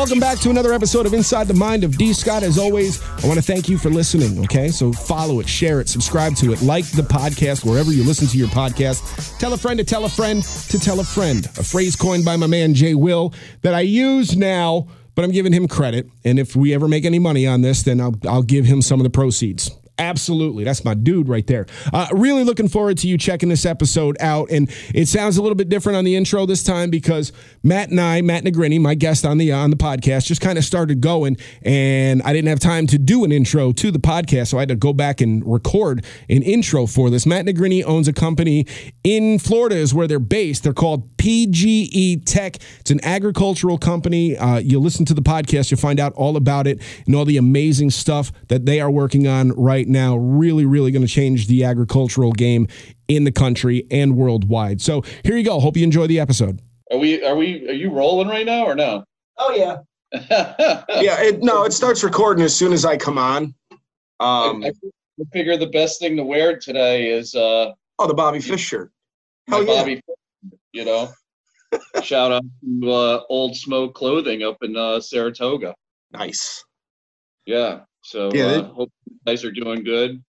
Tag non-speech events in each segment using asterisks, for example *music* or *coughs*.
Welcome back to another episode of Inside the Mind of D. Scott. As always, I want to thank you for listening. Okay, so follow it, share it, subscribe to it, like the podcast wherever you listen to your podcast. Tell a friend to tell a friend to tell a friend. A phrase coined by my man Jay Will that I use now, but I'm giving him credit. And if we ever make any money on this, then I'll I'll give him some of the proceeds. Absolutely. That's my dude right there. Uh, really looking forward to you checking this episode out. And it sounds a little bit different on the intro this time because Matt and I, Matt Nigriny, my guest on the on the podcast, just kind of started going, and I didn't have time to do an intro to the podcast, so I had to go back and record an intro for this. Matt Nigriny owns a company in Florida, is where they're based. They're called PGE Tech. It's an agricultural company. Uh, you listen to the podcast, you'll find out all about it and all the amazing stuff that they are working on right now. Really, really going to change the agricultural game in the country and worldwide. So here you go. Hope you enjoy the episode. Are we? Are we? Are you rolling right now or no? Oh yeah. *laughs* yeah. It, no, it starts recording as soon as I come on. Um, I, I figure the best thing to wear today is uh oh the Bobby Fish shirt. my Hell yeah. Bobby. You know, *laughs* shout out to uh, Old Smoke Clothing up in uh, Saratoga. Nice. Yeah. So Yeah, uh, they- hope you guys are doing good.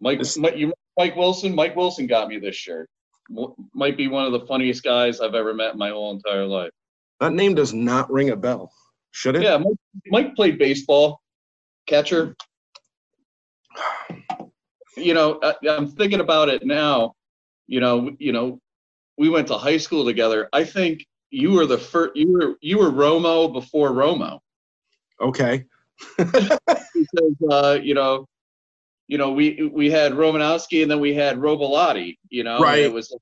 Mike, Mike, you Mike Wilson. Mike Wilson got me this shirt. M- might be one of the funniest guys I've ever met in my whole entire life. That name does not ring a bell. Should it? Yeah, Mike, Mike played baseball, catcher. You know, I, I'm thinking about it now. You know, you know, we went to high school together. I think you were the first. You were you were Romo before Romo Okay. *laughs* because uh, you know, you know, we we had Romanowski and then we had Robolati. You know, Right. It was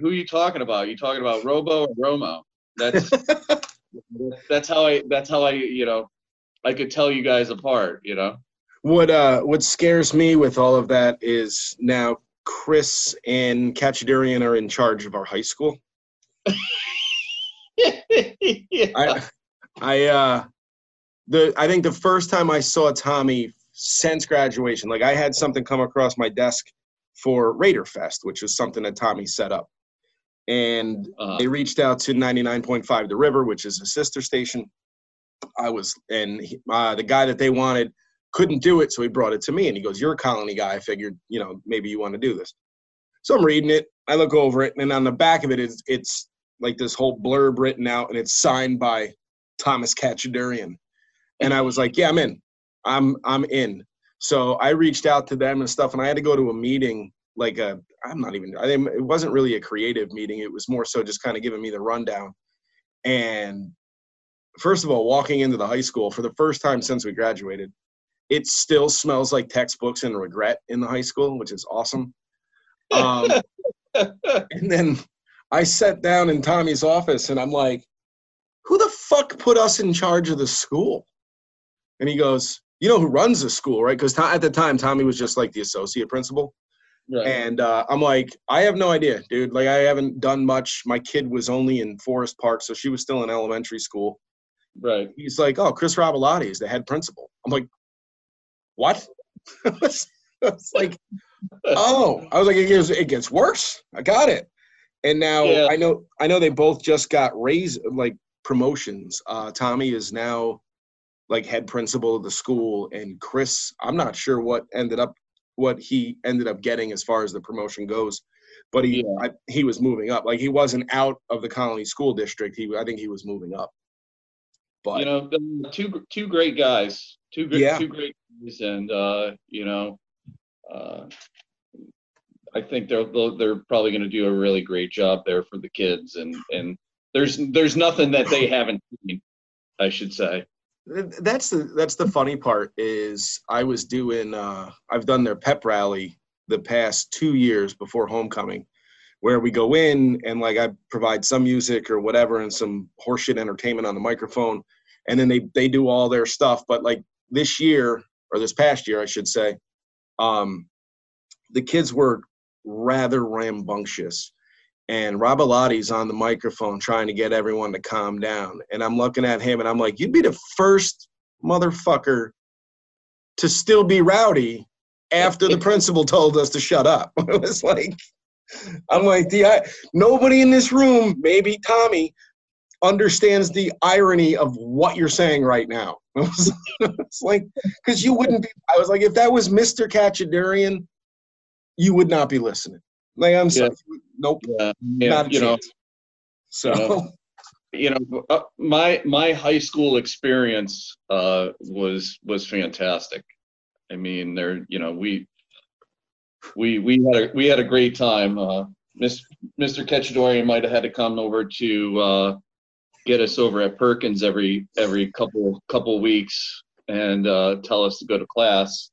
who are you talking about? you talking about Robo or Romo? That's *laughs* that's how I that's how I you know I could tell you guys apart. You know. What uh what scares me with all of that is now Chris and Kachadurian are in charge of our high school. *laughs* yeah. I I uh the I think the first time I saw Tommy since graduation, like I had something come across my desk for Raider Fest, which was something that Tommy set up. And Uh, they reached out to 99.5 The River, which is a sister station. I was, and he, uh, the guy that they wanted couldn't do it, so he brought it to me. And he goes, "You're a Colonie guy. I figured, you know, maybe you want to do this." So I'm reading it. I look over it, and on the back of it is it's like this whole blurb written out, and it's signed by Thomas Kachadurian. And I was like, "Yeah, I'm in. I'm I'm in." So I reached out to them and stuff, and I had to go to a meeting, like a I'm not even. I think it wasn't really a creative meeting. It was more so just kind of giving me the rundown. And first of all, walking into the high school for the first time since we graduated, it still smells like textbooks and regret in the high school, which is awesome. Um, *laughs* and then I sat down in Tommy's office and I'm like, who the fuck put us in charge of the school? And he goes, you know who runs the school, right? Because at the time, Tommy was just like the associate principal. right. And uh, I'm like, I have no idea, dude. Like, I haven't done much. My kid was only in Forest Park, so she was still in elementary school. right. He's like, oh, Chris Robolati is the head principal. I'm like, what? *laughs* it's like, oh, I was like, it gets, it gets worse. I got it. And now Yeah. I know, I know they both just got raised, like promotions. Uh, Tommy is now like head principal of the school, and Chris, I'm not sure what ended up, what he ended up getting as far as the promotion goes. But he, Yeah. I, he was moving up. Like he wasn't out of the Colonie School District. He, I think he was moving up. But you know, two two great guys, two good, Yeah. two great guys, and uh, you know, uh, I think they're they're probably going to do a really great job there for the kids, and and there's there's nothing that they haven't seen, I should say. Th- that's the that's the funny part is I was doing uh I've done their pep rally the past 2 years before homecoming where we go in and like I provide some music or whatever and some horseshit entertainment on the microphone and then they they do all their stuff but like this year or this past year, I should say, um, the kids were rather rambunctious. And Rob Alotti's on the microphone trying to get everyone to calm down. And I'm looking at him and I'm like, you'd be the first motherfucker to still be rowdy after the *laughs* principal told us to shut up. *laughs* It was like, I'm like, the I, nobody in this room, maybe Tommy, understands the irony of what you're saying right now. *laughs* it's like, because you wouldn't be. I was like, if that was Mr. Kachadurian, you would not be listening. Like, I'm sorry. Nope. Not a you know. So, *laughs* you know, you uh, my my high school experience uh, was was fantastic. I mean, there, you know, we we we had a we had a great time. Uh, Miss, Mr. Kachadurian might have had to come over to uh, get us over at Perkins every every couple couple weeks and uh, tell us to go to class.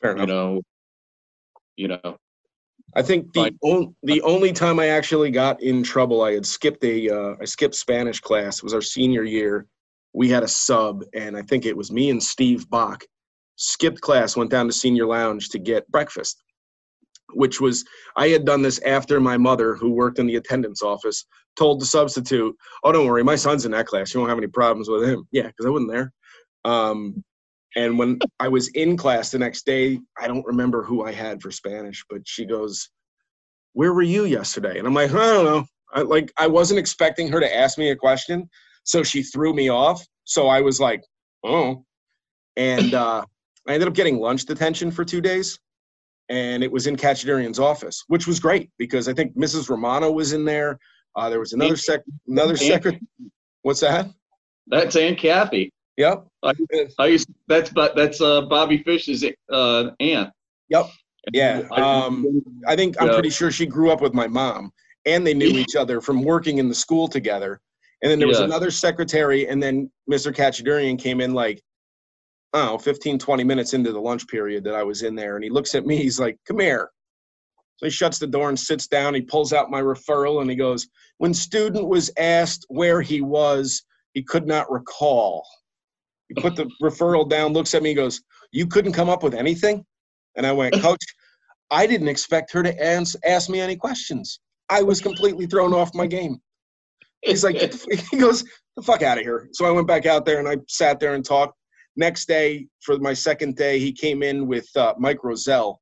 fair You enough. know, you know, I think the on, the only time I actually got in trouble, I had skipped a uh, I skipped Spanish class. It was our senior year. We had a sub, and I think it was me and Steve Bach. Skipped class, went down to senior lounge to get breakfast, which was I had done this after my mother, who worked in the attendance office, told the substitute, "Oh, don't worry, my son's in that class. You won't have any problems with him." Yeah, because I wasn't there. Um, and when I was in class the next day, I don't remember who I had for Spanish, but she goes, "Where were you yesterday?" And I'm like, "I don't know." I, like I wasn't expecting her to ask me a question, so she threw me off. So I was like, "Oh," and uh, I ended up getting lunch detention for two days, and it was in Kachadurian's office, which was great because I think Mrs. Romano was in there. Uh, there was another sec, another Aunt- secret. What's that? that's Aunt Kathy. Yep. I used that's but that's uh, Bobby Fish's uh, aunt. Yep. Yeah, I- um, I think I'm pretty sure she grew up with my mom, and they knew each other from working in the school together. And then there was Yeah. another secretary, and then Mr. Kachadurian came in like, I don't know, 15, 20 minutes into the lunch period that I was in there, and he looks at me. He's like, "Come here." So he shuts the door and sits down. He pulls out my referral, and he goes, "When student was asked where he was, he could not recall." He put the referral down, looks at me, goes, "You couldn't come up with anything?" And I went, "Coach." I didn't expect her to ans- ask me any questions. I was completely thrown off my game. He's like, he goes, the fuck out of here. So I went back out there and I sat there and talked. Next day, for my second day, he came in with uh, Mike Roselle,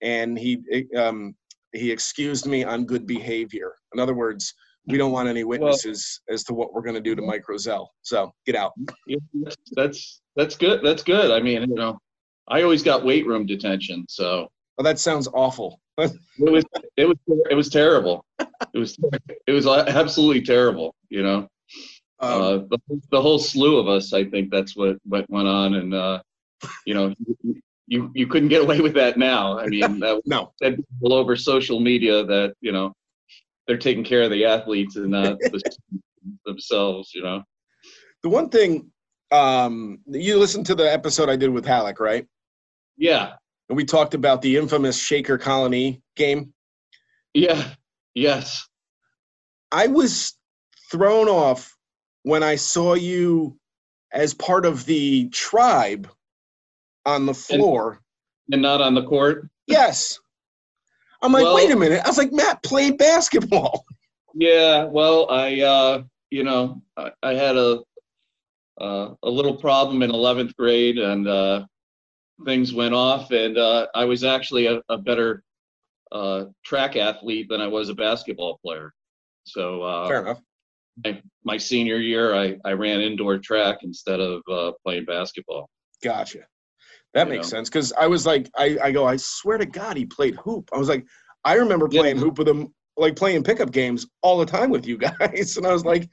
and he um, he excused me on good behavior. In other words, we don't want any witnesses as to what we're going to do to Mike Roselle. So get out. That's- that's that's good. That's good. I mean, you know, I always got weight room detention, so Well, that sounds awful. *laughs* it was it was it was terrible. It was it was absolutely terrible. You know, Um, uh, the, the whole slew of us. I think that's what what went on, and uh, you know, you you couldn't get away with that now. I mean, *laughs* that no, that all over social media that you know they're taking care of the athletes and not the, *laughs* themselves. You know. the one thing um, you listened to the episode I did with Halleck, right? Yeah. And we talked about the infamous Shaker Colonie game. Yeah. Yes. I was thrown off when I saw you as part of the tribe on the floor. And not on the court. yes. I'm like, Well- wait a minute. I was like, Matt played basketball. *laughs* Yeah, well, I, uh, you know, I, I had a, uh, a little problem in 11th grade and, uh, things went off and, uh, I was actually a, a better, uh, track athlete than I was a basketball player. So, Fair uh, enough. my, my senior year, I, I ran indoor track instead of, uh, playing basketball. Gotcha. That makes know. sense. Because I was like, I, I go, I swear to God, he played hoop. I was like, I remember Yeah. playing hoop with him, like playing pickup games all the time with you guys. *laughs* And I was like,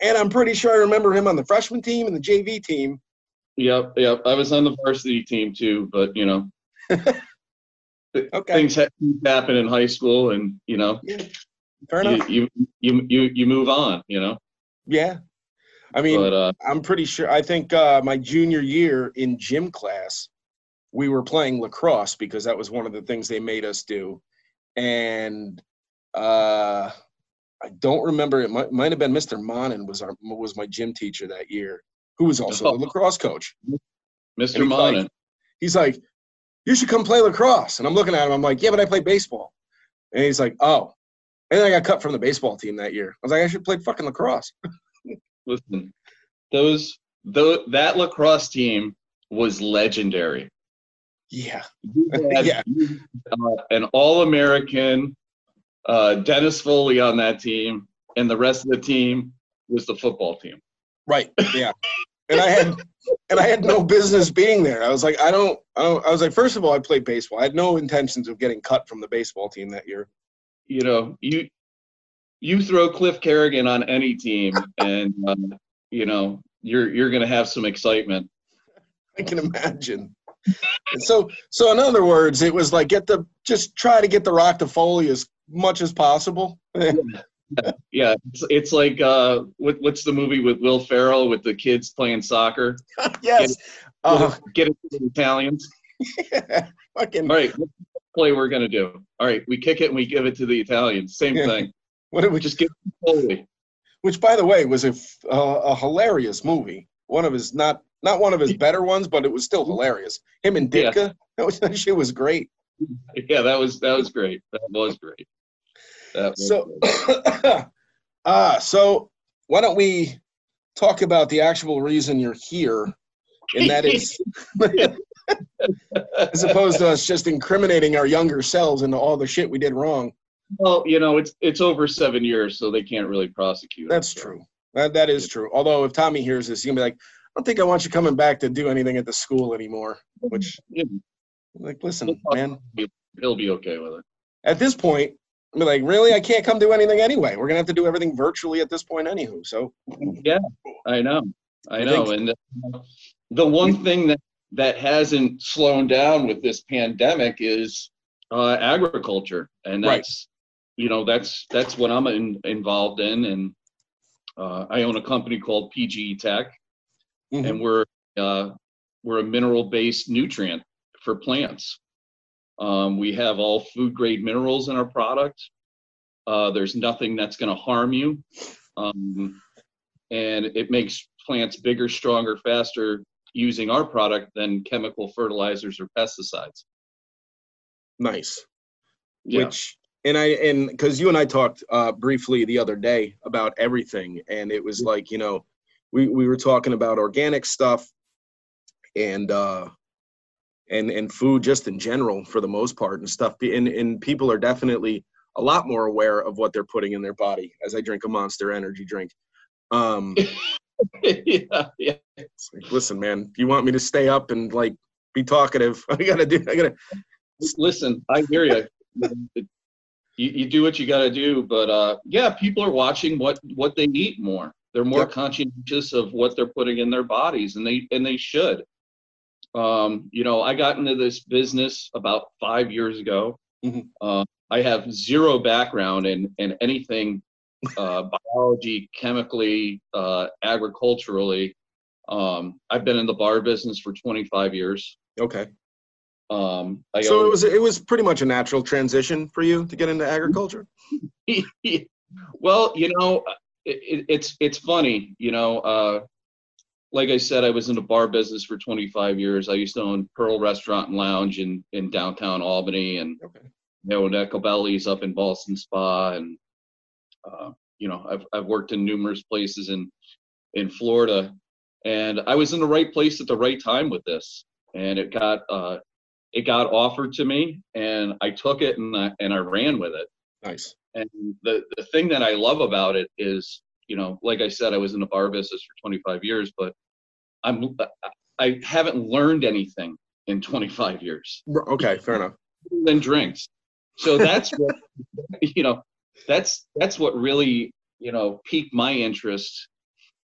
and I'm pretty sure I remember him on the freshman team and the JV team. Yep. Yep. I was on the varsity team too, but you know, *laughs* Okay. things ha- happen in high school and, you know, Fair you, enough. you, you, you, you move on, you know, Yeah. I mean, but, uh, I'm pretty sure. I think uh, my junior year in gym class, we were playing lacrosse because that was one of the things they made us do. And uh, I don't remember. It might, might have been Mr. Monin was our was my gym teacher that year, who was also Oh. the lacrosse coach. Mr. He's like- Monin. he's like, you should come play lacrosse. And I'm looking at him. I'm like, yeah, but I play baseball. And he's like, oh. And then I got cut from the baseball team that year. I was like, I should play fucking lacrosse. *laughs* Listen, those, those that lacrosse team was legendary. Yeah. *laughs* Yeah. uh, an All-American, uh, Dennis Foley on that team, and the rest of the team was the football team. Right. Yeah. And I had and I had no business being there. I was like, I don't, I don't I was like, first of all, I played baseball. I had no intentions of getting cut from the baseball team that year. You know, you you throw Cliff Kerrigan on any team, and uh, you know you're you're gonna have some excitement. *laughs* I can imagine. So so in other words, it was like get the just try to get the rock to Foley as much as possible. *laughs* Yeah, it's, it's like uh, what, what's the movie with Will Ferrell with the kids playing soccer? *laughs* yes. Uh, Get it to the Italians. *laughs* fucking All right, what's play we're gonna do? All right, we kick it and we give it to the Italians. Same Yeah. thing. what did we just give to Foley. which by the way was a, f- uh, a hilarious movie one of his not not one of his better ones but it was still hilarious him and Yeah. Ditka *laughs* that, was, that shit was great Yeah, that was that was great. That was great. That was so great. *coughs* uh so why don't we talk about the actual reason you're here and that is *laughs* as opposed to us just incriminating our younger selves into all the shit we did wrong well, you know, it's it's over seven years, so they can't really prosecute. us, that's so. true that, that is true although if tommy hears this he's gonna be like don't think i want you coming back to do anything at the school anymore which like listen man he'll be okay with it. at this point, I mean, like, really, I can't come do anything anyway. We're gonna have to do everything virtually at this point, anywho. So, Yeah, I know, I I know. think- And uh, the one thing that that hasn't slowed down with this pandemic is uh, agriculture, and Right. that's you know that's that's what I'm in, involved in, and uh, I own a company called PGE Tech, mhm. and we're uh, we're a mineral-based nutrient for plants. Um, we have all food grade minerals in our product. Uh, there's nothing that's going to harm you, um, and it makes plants bigger, stronger, faster using our product than chemical fertilizers or pesticides. nice. Yeah. Which, and I, and because you and I talked uh, briefly the other day about everything, and it was like, you know, we we were talking about organic stuff, and uh, and and food just in general for the most part and stuff. And and people are definitely a lot more aware of what they're putting in their body as I drink a Monster Energy drink. Um, *laughs* yeah, yeah. Like, listen, man, if you want me to stay up and like be talkative, *laughs* I gotta do. I gotta. Listen, I hear you. You, you do what you got to do, but uh, yeah, people are watching what what they eat more. They're more Yep. conscientious of what they're putting in their bodies, and they and they should. Um, you know, I got into this business about five years ago. Mhm. Uh, I have zero background in in anything uh, biology, chemically, uh, agriculturally. Um, I've been in the bar business for 25 years. Okay. Um, I So own- it was it was pretty much a natural transition for you to get into *laughs* agriculture. *laughs* well, you know, it, it, it's it's funny, you know. Uh, like I said, I was in the bar business for 25 years. I used to own Pearl Restaurant and Lounge in in downtown Albany, and Okay. you know, Echo Belly's up in Ballston Spa, and uh, you know, I've I've worked in numerous places in in Florida, and I was in the right place at the right time with this, and it got uh, it got offered to me, and I took it and I, and I ran with it. Nice. And the, the thing that I love about it is, you know, like I said, I was in the bar business for 25 years, but I'm I haven't learned anything in 25 years Okay, fair enough. than drinks. So that's *laughs* what you know, that's that's what really, you know, piqued my interest.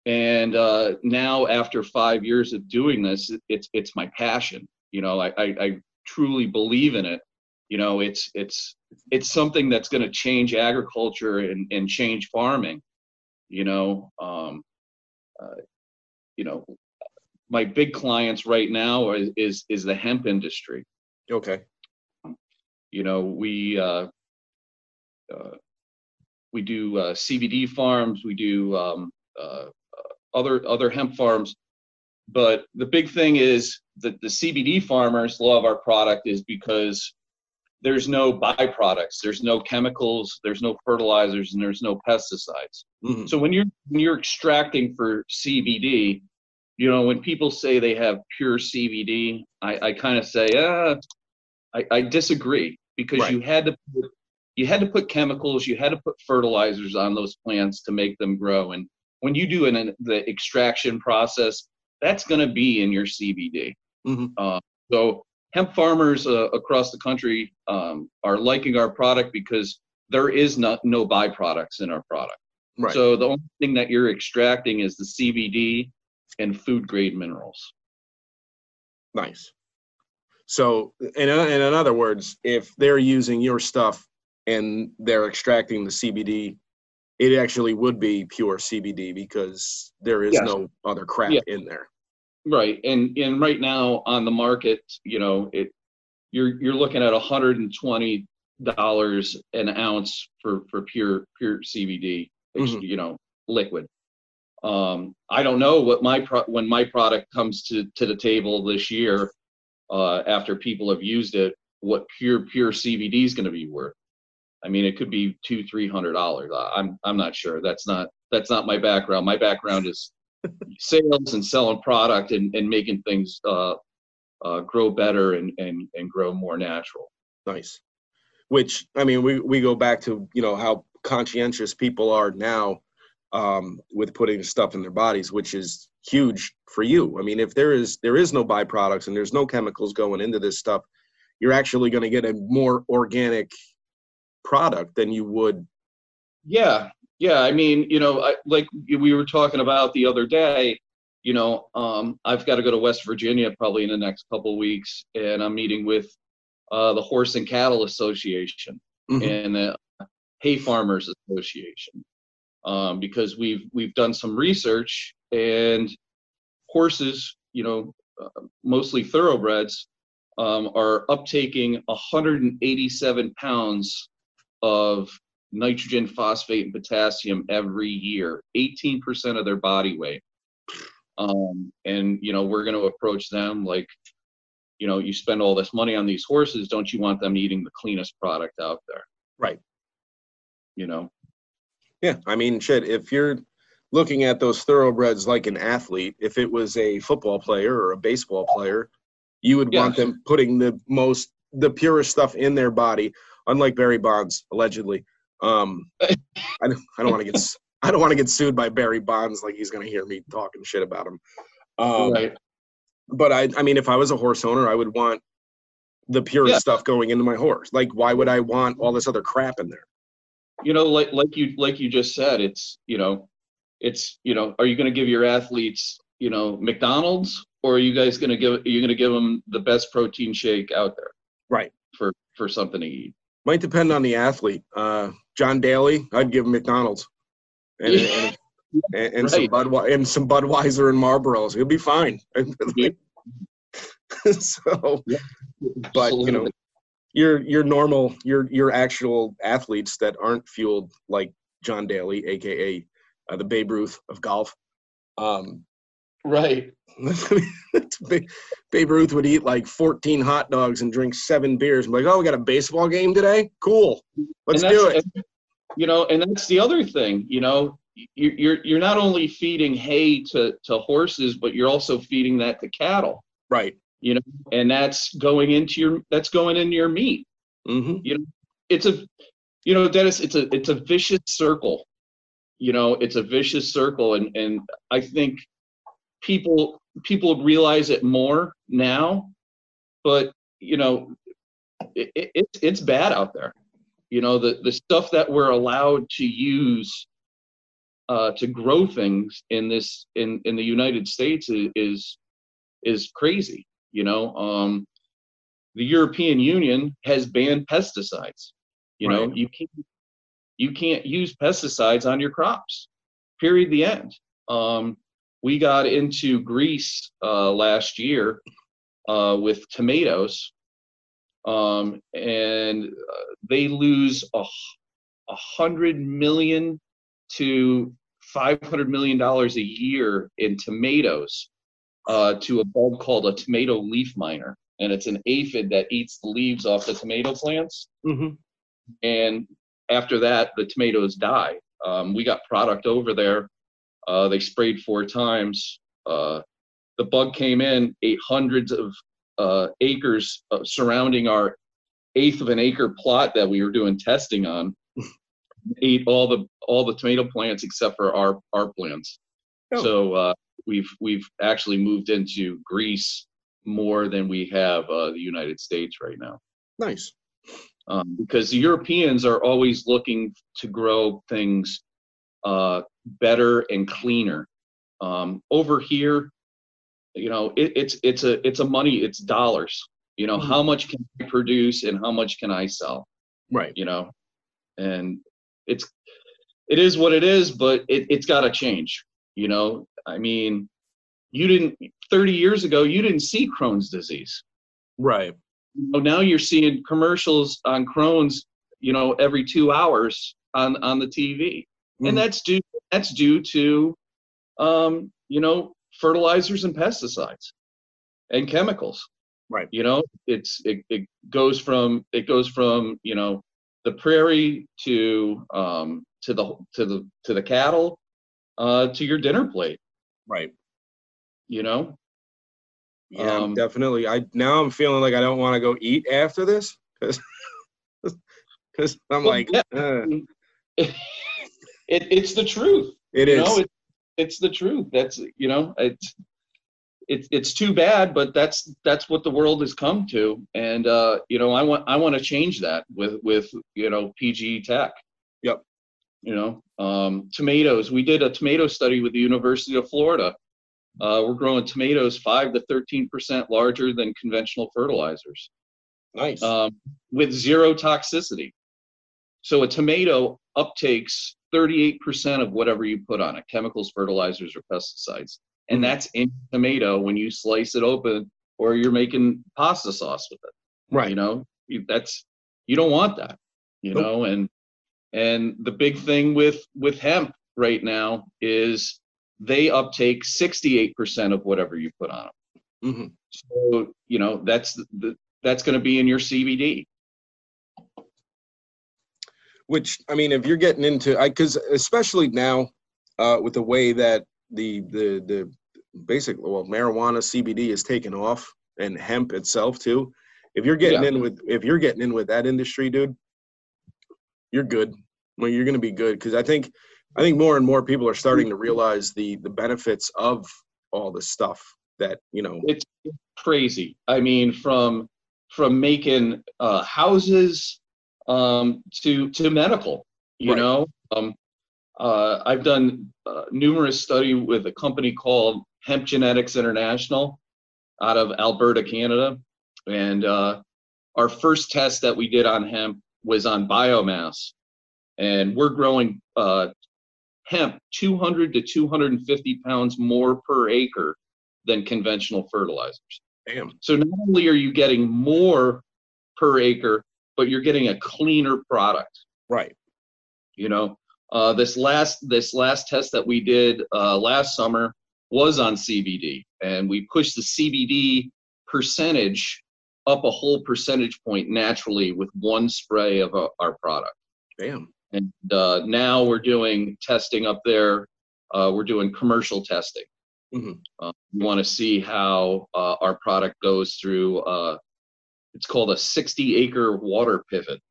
And uh, now after five years of doing this, it's it's my passion. You know, I, I, I truly believe in it. You know, it's it's it's something that's going to change agriculture and, and change farming. You know, um, uh, you know, my big clients right now is is, is the hemp industry Okay. you know we uh, uh, we do uh, CBD farms we do um, uh, uh, other other hemp farms but the big thing is that the CBD farmers love our product is because there's no byproducts, there's no chemicals, there's no fertilizers, and there's no pesticides. Mhm. So when you're when you're extracting for CBD, you know when people say they have pure CBD, I, I kind of say, uh, I, I disagree because Right. you had to put, you had to put chemicals, you had to put fertilizers on those plants to make them grow, and when you do an, an the extraction process, that's going to be in your CBD. Mhm. Uh, so hemp farmers uh, across the country um, are liking our product because there is not no byproducts in our product. Right. So the only thing that you're extracting is the CBD and food grade minerals. Nice. So, in, in in other words, if they're using your stuff and they're extracting the CBD, it actually would be pure CBD because there is Yes. no other crap Yeah. in there. Right. And and right now on the market, you know, it you're you're looking at $120 an ounce for for pure pure CBD, Mhm. you know, liquid. Um, I don't know what my pro- when my product comes to to the table this year, uh, after people have used it, what pure pure CBD is going to be worth. I mean, it could be two three hundred dollars. I'm I'm not sure. That's not that's not my background. My background is sales and selling product and, and making things uh, uh, grow better and, and, and grow more natural. Nice. Which I mean, we we go back to you know how conscientious people are now um, with putting stuff in their bodies, which is huge for you. I mean, if there is there is no byproducts and there's no chemicals going into this stuff, you're actually going to get a more organic product than you would. Yeah, yeah. I mean, you know, I, like we were talking about the other day. You know, um, I've got to go to West Virginia probably in the next couple of weeks, and I'm meeting with uh, the Horse and Cattle Association Mhm. and the Hay Farmers Association um, because we've we've done some research and horses, you know, uh, mostly thoroughbreds, um, are uptaking 187 pounds of nitrogen, phosphate, and potassium every year, 18% of their body weight. Um, and you know, we're going to approach them like, you know, you spend all this money on these horses, don't you want them eating the cleanest product out there? Right. You know, Yeah, I mean, shit. If you're looking at those thoroughbreds like an athlete, if it was a football player or a baseball player, you would want them putting the most, the purest stuff in their body. Unlike Barry Bonds, allegedly. Um, *laughs* I don't, I don't want to get, I don't want to get sued by Barry Bonds. Like he's gonna hear me talking shit about him. Um, right? But I, I mean, if I was a horse owner, I would want the purest Yeah. stuff going into my horse. Like, why would I want all this other crap in there? you know like like you like you just said it's you know it's you know are you going to give your athletes you know mcdonald's or are you guys going to give are you going to give them the best protein shake out there Right. for for something to eat Might depend on the athlete. Uh, John Daly, I'd give him McDonald's, and and, and, and some Right. Budwe- and some Budweiser and Marlboros. He'll be fine. *laughs* Yeah. so, but you know, your your normal your your actual athletes that aren't fueled like John Daly, aka uh, the Babe Ruth of golf. Um, right *laughs* Babe Ruth would eat like 14 hot dogs and drink seven beers. I'm like, oh, we got a baseball game today? Cool. Let's do it. you know and that's the other thing you know you- you're you're not only feeding hay to to horses but you're also feeding that to cattle Right. You know, and that's going into your that's going into your meat hmm You know, it's a you know dennis it's a it's a vicious circle you know it's a vicious circle and and i think people people realize it more now but you know it, it, it's it's bad out there. You know the the stuff that we're allowed to use uh, to grow things in this in in the united states is is, is crazy you know? Um the european union has banned pesticides you know? Right. you can't you can't use pesticides on your crops period the end. Um we got into greece uh last year uh with tomatoes um and uh, they lose a hundred million to five hundred million dollars a year in tomatoes uh, to a bug called a tomato leaf miner, and it's an aphid that eats the leaves off the tomato plants. Mm-hmm. And after that, the tomatoes die. Um, we got product over there. Uh, they sprayed four times. Uh, the bug came in, ate hundreds of uh, acres uh, surrounding our eighth of an acre plot that we were doing testing on. *laughs* ate all the all the tomato plants except for our our plants. Oh. So uh, we've we've actually moved into Greece more than we have uh, the United States right now Nice. um, because the Europeans are always looking to grow things uh, better and cleaner. Um, over here, you know, it, it's it's a it's a money, it's dollars. You know, Mhm. how much can I produce and how much can I sell? Right. You know, and it's it is what it is, but it, it's got to change. You know, I mean, you didn't 30 years ago you didn't see Crohn's disease Right. know, now you're seeing commercials on Crohn's, you know, every two hours on on the TV, Mhm. and that's due that's due to, um, you know, fertilizers and pesticides, and chemicals. Right. You know, it's it, it goes from it goes from you know the prairie to um to the to the to the cattle, uh to your dinner plate. Right. You know, Yeah, Um, definitely. I now I'm feeling like I don't want to go eat after this because *laughs* I'm Well, like yeah. uh, *laughs* it, it's the truth. it you is. know, it, it's the truth. That's you know, it's it's it's too bad, but that's that's what the world has come to, and uh, you know, I want I want to change that with with you know PG Tech. Yep. You know, um, tomatoes. We did a tomato study with the University of Florida. Uh, we're growing tomatoes five to thirteen percent larger than conventional fertilizers nice. um, with zero toxicity. So a tomato uptakes 38% of whatever you put on it, chemicals, fertilizers, or pesticides. And Mhm. that's in tomato when you slice it open or you're making pasta sauce with it. right. You know, that's you don't want that. You Nope. know, and and the big thing with with hemp right now is they uptake 68% of whatever you put on them. Mhm. So you know that's the, the that's going to be in your CBD. Which I mean, if you're getting into, I because especially now, uh, with the way that the the the basic well marijuana CBD is taken off and hemp itself too. If you're getting Yeah. in with if you're getting in with that industry, dude, you're good. Well, you're gonna be good because I think I think more and more people are starting to realize the the benefits of all the stuff that you know. It's crazy. I mean, from from making uh, houses um, to to medical. You Right. know, um, uh, I've done uh, numerous study with a company called Hemp Genetics International out of Alberta, Canada, and uh, our first test that we did on hemp was on biomass, and we're growing uh, hemp 200 to 250 pounds more per acre than conventional fertilizers. Damn. So not only are you getting more per acre, but you're getting a cleaner product. Right. You know, uh, this last this last test that we did uh, last summer was on CBD, and we pushed the CBD percentage up a whole percentage point naturally with one spray of uh, our product. Damn. And uh, now we're doing testing up there. Uh, we're doing commercial testing. Mhm. Uh, we want to see how uh, our product goes through. It's called a 60 acre water pivot.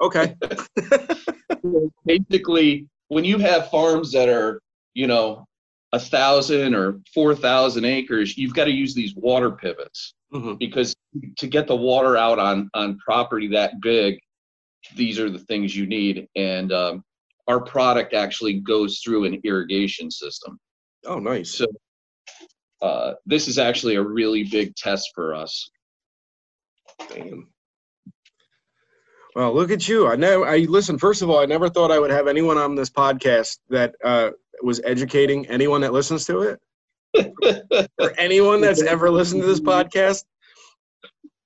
Okay. *laughs* *laughs* Basically, when you have farms that are, you know, a thousand or four thousand acres, you've got to use these water pivots hmm because to get the water out on on property that big, these are the things you need. And um, our product actually goes through an irrigation system. Oh, nice. So uh, this is actually a really big test for us. Damn. Well, look at you. I know. I listen. First of all, I never thought I would have anyone on this podcast that uh, was educating anyone that listens to it, *laughs* or anyone that's ever listened to this podcast.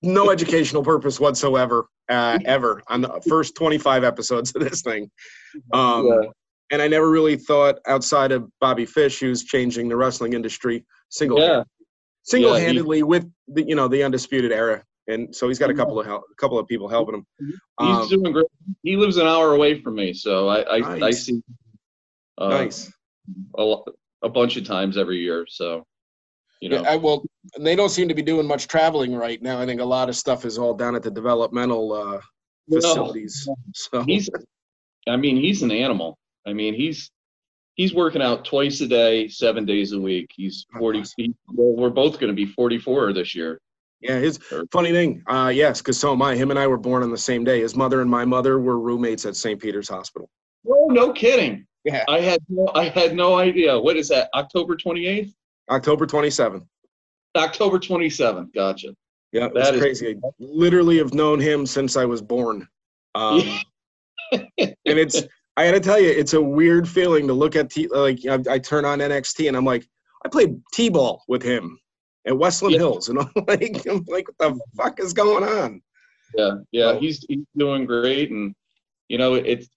No educational purpose whatsoever, uh, ever on the first twenty-five episodes of this thing. Um, Yeah. and I never really thought outside of Bobby Fish, who's changing the wrestling industry single Yeah, single handedly with the you know the undisputed era, and so he's got a couple of help, a couple of people helping him. he's Um, doing great. He lives an hour away from me, so I I, I see uh, nice. a, a bunch of times every year. So you know, Yeah, I, well, they don't seem to be doing much traveling right now. I think a lot of stuff is all down at the developmental uh, No. facilities. So he's i mean he's an animal i mean he's he's working out twice a day seven days a week he's 40 he, well, we're both going to be 44 this year yeah, his funny thing. Uh, yes, because so am I. Him and I were born on the same day. His mother and my mother were roommates at St. Peter's Hospital. oh no kidding Yeah, i had no i had no idea what is that october 28th October 27th. october 27th gotcha Yeah, it That was is- crazy. I literally have known him since I was born. Um, *laughs* and it's I got to tell you, it's a weird feeling to look at T, like I, I turn on NXT and I'm like, I played T-ball with him at Westland Yeah. Hills, and *laughs* I'm like, I'm like, what the fuck is going on? yeah yeah So- he's he's doing great and you know it's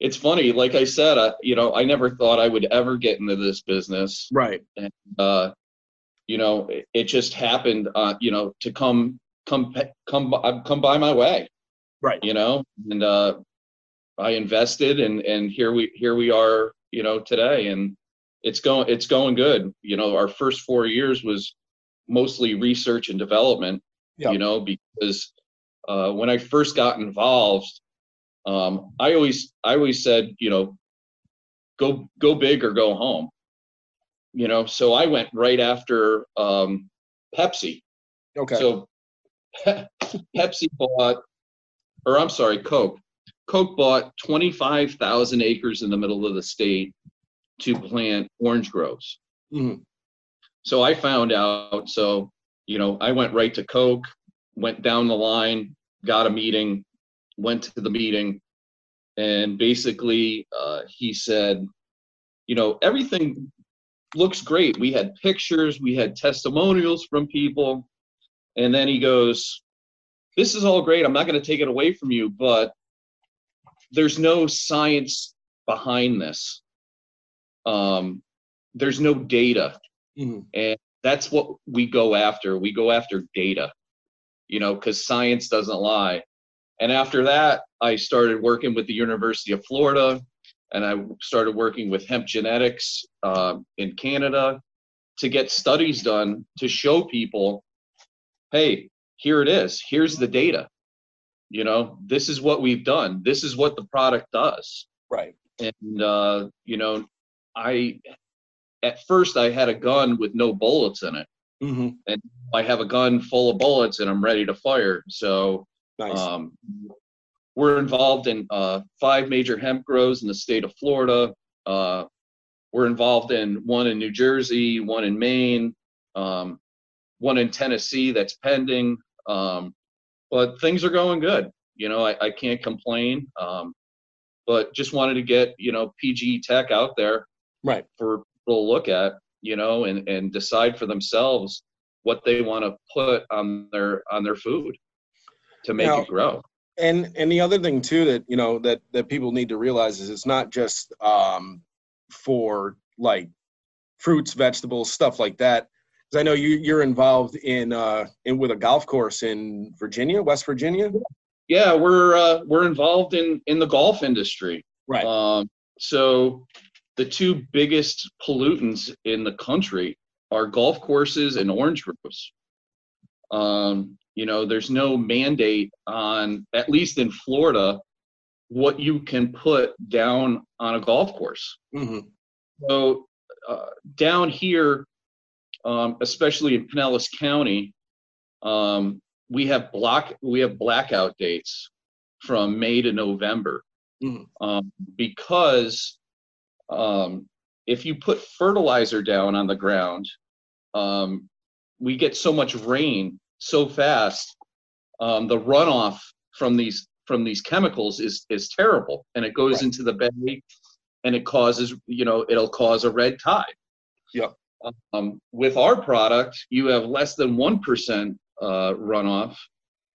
it's funny like i said I, you know i never thought i would ever get into this business Right. And, uh, you know, it, it just happened, uh, you know, to come, come, come, uh, come by my way, Right. you know, and, uh, I invested and, and here we, here we are, you know, today and it's going, it's going good. You know, our first four years was mostly research and development, Yeah. you know, because, uh, when I first got involved, um, I always, I always said, you know, go, go big or go home you know so i went right after um pepsi Okay. so Pe- *laughs* pepsi bought or i'm sorry coke coke bought 25000 acres in the middle of the state to plant orange groves Mhm. So i found out so you know i went right to coke went down the line got a meeting went to the meeting and basically uh, he said you know everything looks great. We had pictures we had testimonials from people and then he goes this is all great. I'm not going to take it away from you but there's no science behind this. Um, there's no data Mhm. and that's what we go after. We go after data you know because science doesn't lie. And after that i started working with the university of florida and i started working with hemp genetics um, in canada to get studies done to show people hey here it is. Here's the data. You know this is what we've done. This is what the product does. Right. and uh, you know i at first i had a gun with no bullets in it. Hmm i have a gun full of bullets and i'm ready to fire. So Nice. um, we're involved in uh, five major hemp grows in the state of florida. Uh, we're involved in one in new jersey one in maine um, one in tennessee that's pending. Um, but things are going good. You know i, I can't complain. Um, but just wanted to get you know pg tech out there right. for people look at, you know, and, and decide for themselves what they want to put on their on their food to make Now- it grow. and and the other thing too that you know that that people need to realize is it's not just um for like fruits vegetables stuff like that because i know you you're involved in uh in with a golf course in virginia west virginia Yeah, we're uh, we're involved in in the golf industry. right Um, so the two biggest pollutants in the country are golf courses and orange groves. Um, you know, there's no mandate on, at least in Florida, what you can put down on a golf course. hmm So uh, down here, um, especially in Pinellas County, um, we have block we have blackout dates from May to November Mhm. um, because um, if you put fertilizer down on the ground, um, we get so much rain so fast. Um, the runoff from these from these chemicals is is terrible, and it goes Right. into the bay, and it causes you know it'll cause a red tide. Yep. Um, with our product, you have less than one percent uh, runoff,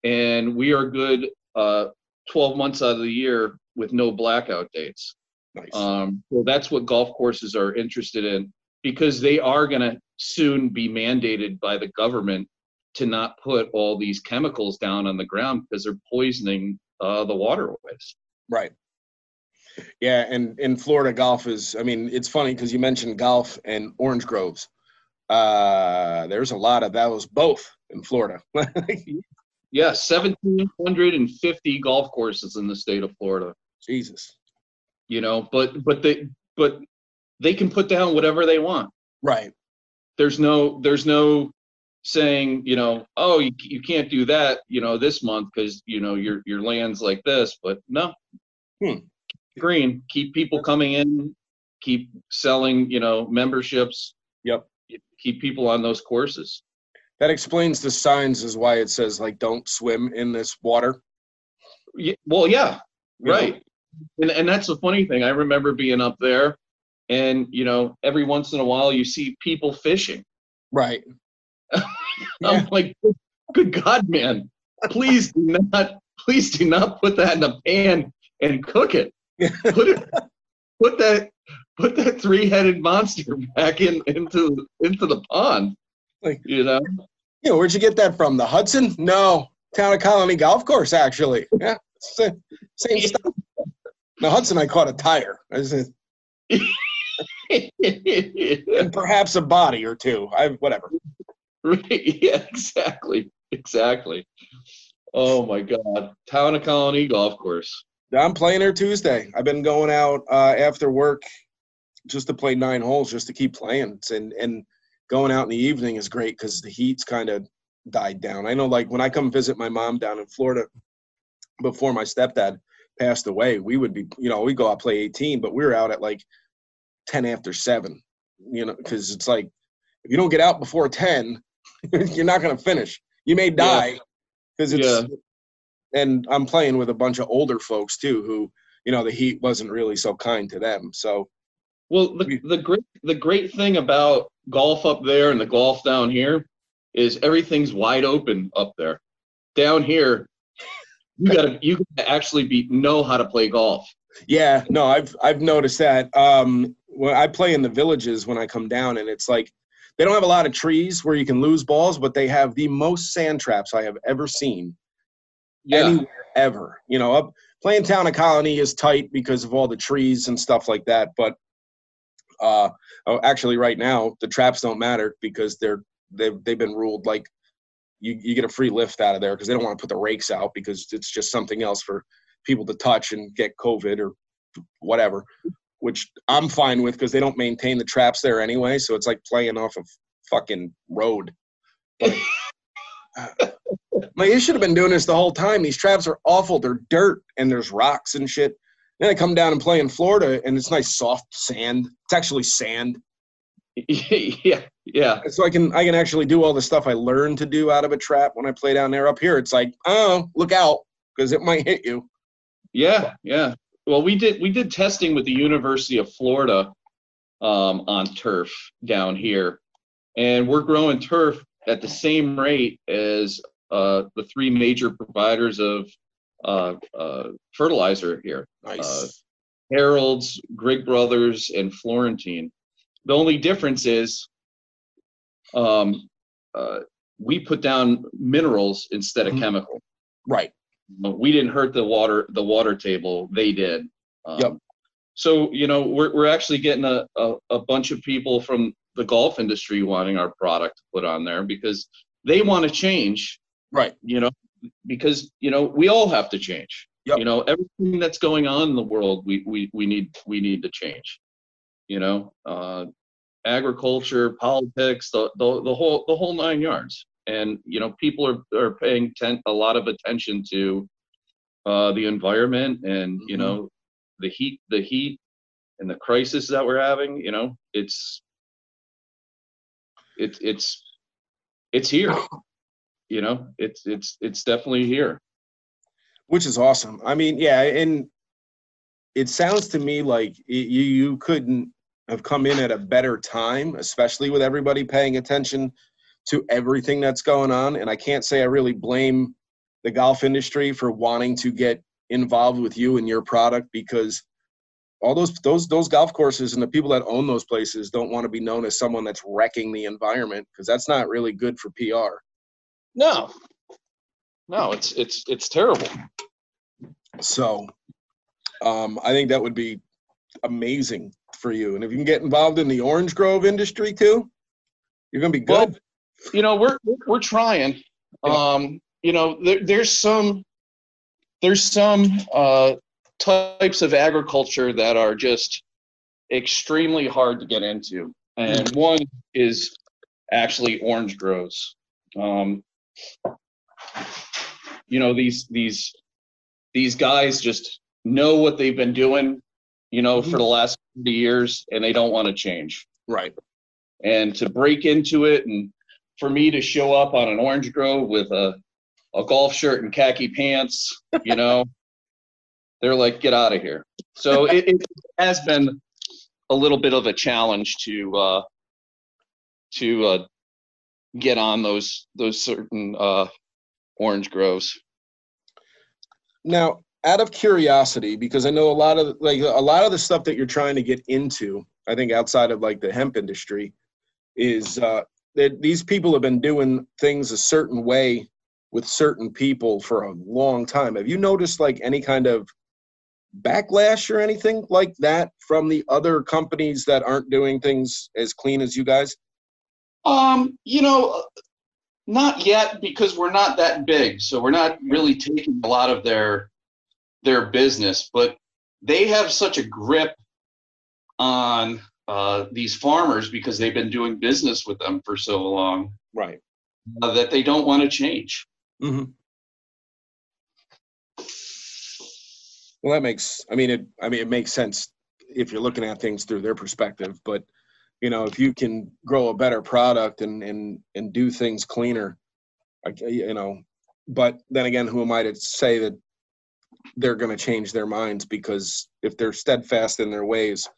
and we are good uh, 12 months out of the year with no blackout dates. Nice. Um, so that's what golf courses are interested in because they are going to soon be mandated by the government to not put all these chemicals down on the ground because they're poisoning uh, the waterways. Right. Yeah, and in Florida, golf is. I mean, it's funny because you mentioned golf and orange groves. Uh, there's a lot of those both in Florida. *laughs* Yeah, 1,750 golf courses in the state of Florida. Jesus. You know, but but they but they can put down whatever they want. Right. There's no there's no saying you know oh you, you can't do that you know this month because you know your your land's like this but no Hmm. green keep people coming in keep selling you know memberships Yep. keep people on those courses That explains the signs is why it says like don't swim in this water. Yeah, well, yeah, You know? And and that's the funny thing. I remember being up there, and you know, every once in a while you see people fishing. Right. *laughs* I'm like, good, God, man! Please do not, please do not put that in a pan and cook it. Put it, *laughs* put that, put that three-headed monster back in into into the pond. Like- you know, You know, where'd you get that from? The Hudson? No. Town of Colonie Golf Course, actually. Yeah. it's Same *laughs* stuff. The Hudson, I caught a tire. I said, *laughs* and perhaps a body or two. I whatever. Right. *laughs* Yeah, exactly. Exactly. Oh my God. Town of Colonie Golf Course. I'm playing there Tuesday. I've been going out uh, after work just to play nine holes, just to keep playing. And and going out in the evening is great because the heat's kind of died down. I know, like when I come visit my mom down in Florida, before my stepdad passed away, we would be, you know, we go out play 18, but we were out at like 10 after seven. You know, because it's like if you don't get out before 10, *laughs* you're not going to finish. You may die because it's Yeah. and I'm playing with a bunch of older folks too who, you know, the heat wasn't really so kind to them. So, Well, the, the great the great thing about golf up there and the golf down here is everything's wide open up there. Down here, you gotta you gotta actually be know how to play golf. yeah, no, I've I've noticed that. Um when I play in the villages when I come down and it's like they don't have a lot of trees where you can lose balls, but they have the most sand traps I have ever seen Yeah, anywhere ever. You know, up playing town of Colonie is tight because of all the trees and stuff like that. But uh, oh, actually, right now the traps don't matter because they're they've they've been ruled like you you get a free lift out of there because they don't want to put the rakes out because it's just something else for people to touch and get COVID or whatever. Which I'm fine with because they don't maintain the traps there anyway. So it's like playing off a fucking road. But, like, you should have been doing this the whole time. These traps are awful. They're dirt and there's rocks and shit. Then I come down and play in Florida and it's nice soft sand. It's actually sand. *laughs* yeah, yeah. So I can I can actually do all the stuff I learned to do out of a trap when I play down there. Up here, it's like, oh, look out, because it might hit you. Yeah, yeah. Well, we did we did testing with the University of Florida um, on turf down here, and we're growing turf at the same rate as uh, the three major providers of uh, uh, fertilizer here: Nice. Harrell's, Grigg Brothers, and Florentine. The only difference is um, uh, we put down minerals instead of Mhm. chemical right. but we didn't hurt the water the water table they did um, Yep. so you know we're, we're actually getting a, a, a bunch of people from the golf industry wanting our product put on there because they want to change Right. you know because you know we all have to change Yep. you know everything that's going on in the world we we, we need we need to change you know uh, agriculture politics the, the the whole the whole nine yards and you know people are are paying ten, a lot of attention to uh, the environment and you Mhm. know the heat the heat and the crisis that we're having you know it's it's it's it's here you know it's it's it's definitely here which is awesome. I mean, yeah, and it sounds to me like y- you you couldn't have come in at a better time, especially with everybody paying attention to everything that's going on. And I can't say I really blame the golf industry for wanting to get involved with you and your product because all those those those golf courses and the people that own those places don't want to be known as someone that's wrecking the environment because that's not really good for PR. No, no, it's it's it's terrible. So, um, I think that would be amazing for you. And if you can get involved in the orange grove industry too, you're gonna be good. Well, you know, we're we're trying. Um, you know, there, there's some there's some uh, types of agriculture that are just extremely hard to get into, and one is actually orange groves. Um, you know, these these these guys just know what they've been doing, you know, for the last 50 years, and they don't want to change. right. And to break into it, and for me to show up on an orange grove with a a golf shirt and khaki pants, *laughs* you know, they're like, get out of here. So it, it has been a little bit of a challenge to uh, to uh, get on those those certain uh, orange groves. Now, out of curiosity, because I know a lot of like a lot of the stuff that you're trying to get into, I think outside of like the hemp industry, is uh, that these people have been doing things a certain way with certain people for a long time. Have you noticed like any kind of backlash or anything like that from the other companies that aren't doing things as clean as you guys? Um, you know, not yet because we're not that big, so we're not really taking a lot of their their business. But they have such a grip on uh, these farmers because they've been doing business with them for so long Right. uh, that they don't want to change. Mm-hmm. Well, that makes. I mean, it. I mean, it makes sense if you're looking at things through their perspective. But you know, if you can grow a better product and and and do things cleaner, you know. But then again, who am I to say that they're going to change their minds? Because if they're steadfast in their ways,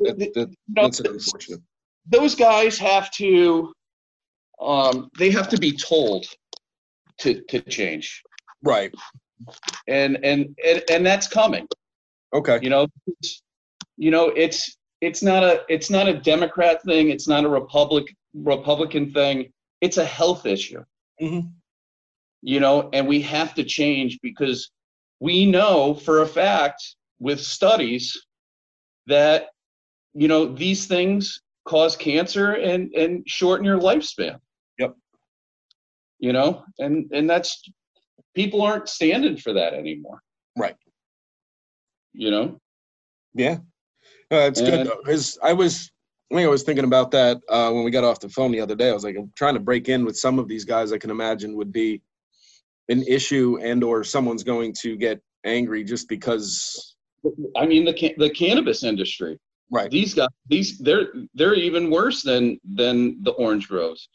that, that, that's unfortunate. those guys have to um, they have to be told to to change Right. and and and, and that's coming Okay. you know it's- you know it's it's not a it's not a democrat thing it's not a republic republican thing it's a health issue Mhm. you know and we have to change because we know for a fact with studies that you know these things cause cancer and and shorten your lifespan Yep. you know and and that's people aren't standing for that anymore Right. you know Yeah, no, that's good though. Because I was, I think I was thinking about that uh, when we got off the phone the other day. I was like, I'm trying to break in with some of these guys. I can imagine would be an issue, and or someone's going to get angry just because. I mean the the cannabis industry. Right. These guys, these they're they're even worse than than the orange grows,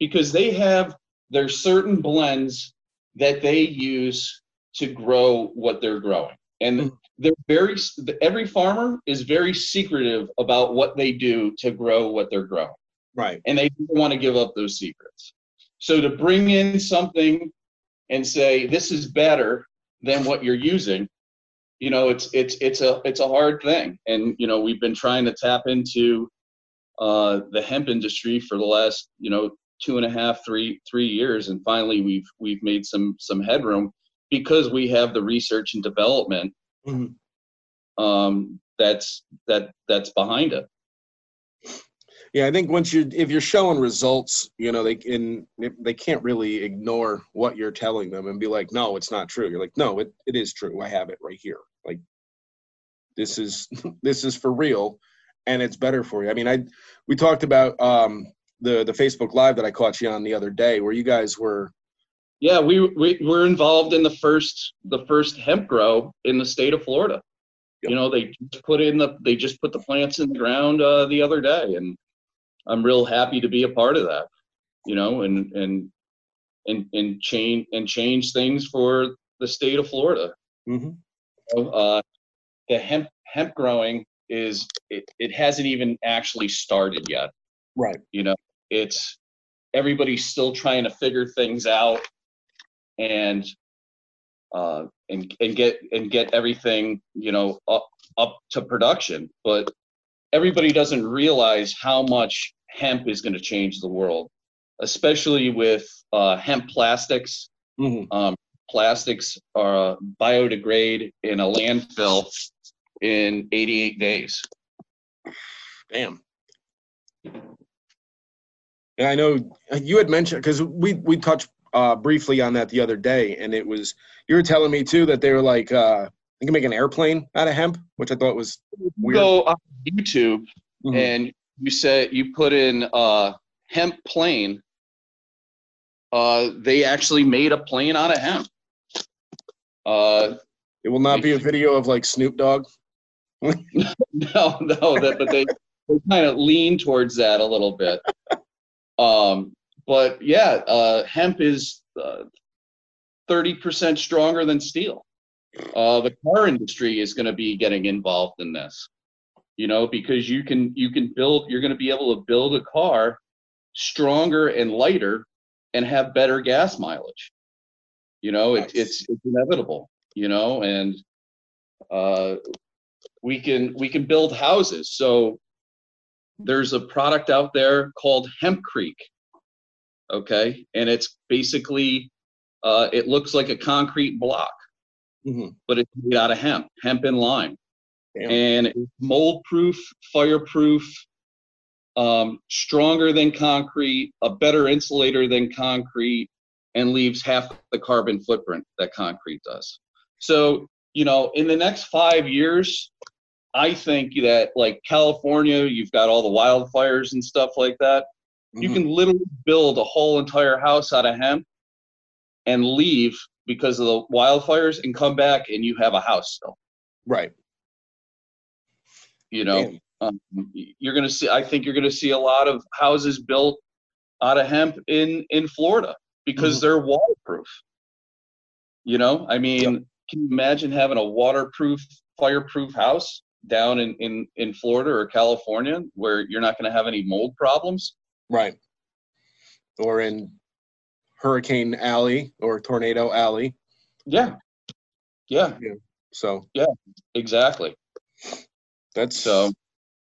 because they have their certain blends that they use to grow what they're growing, and Mhm. they're very every farmer is very secretive about what they do to grow what they're growing, Right. and they don't want to give up those secrets. So to bring in something and say this is better than what you're using. You know it's it's it's a it's a hard thing. And you know we've been trying to tap into uh the hemp industry for the last you know two and a half three three years. And finally we've we've made some some headroom because we have the research and development Mhm. um that's that that's behind it Yeah, I think once you if you're showing results, you know they can they can't really ignore what you're telling them and be like, no, it's not true. You're like, no, it, it is true. I have it right here. Like this is *laughs* this is for real, and it's better for you. I mean, I we talked about um, the the Facebook Live that I caught you on the other day, where you guys were yeah we we were involved in the first the first hemp grow in the state of florida Yep. you know they just put in the they just put the plants in the ground uh the other day and i'm real happy to be a part of that you know and and and and change and change things for the state of florida Mhm. So, uh the hemp hemp growing is it, it hasn't even actually started yet right. you know it's everybody's still trying to figure things out and uh, and and get and get everything you know up up to production. But everybody doesn't realize how much hemp is going to change the world, especially with uh, hemp plastics. Mhm. Um, plastics are biodegrade in a landfill in 88 days. Damn. Yeah, I know you had mentioned because we we touched uh, briefly on that the other day, and it was you were telling me too that they were like uh, they can make an airplane out of hemp, which I thought was weird. Go on YouTube Mhm. and you say you put in uh, hemp plane. Uh, they actually made a plane out of hemp. Uh, it will not be a video of like Snoop Dogg. *laughs* no, no, that but they, they kind of lean towards that a little bit. Um, but yeah, uh, hemp is uh, thirty percent stronger than steel. Uh, the car industry is going to be getting involved in this, you know, because you can you can build you're going to be able to build a car stronger and lighter and have better gas mileage. You know, it, it's it's inevitable. You know, and uh, we can we can build houses. So there's a product out there called hempcrete Okay, and it's basically uh, it looks like a concrete block, Mhm. but it's made out of hemp, hemp and lime, Damn. and mold proof, fireproof, um, stronger than concrete, a better insulator than concrete, and leaves half the carbon footprint that concrete does. So, you know, in the next five years, I think that like California, you've got all the wildfires and stuff like that. You Mhm. can literally build a whole entire house out of hemp and leave because of the wildfires and come back and you have a house still. right. You know, um, you're going to see, I think you're going to see a lot of houses built out of hemp in, in Florida because Mhm. they're waterproof. You know, I mean, can you imagine having a waterproof, fireproof house down in, in, in Florida or California where you're not going to have any mold problems? Right. Or in Hurricane Alley or Tornado Alley. Yeah. Yeah, So Yeah. exactly. That's So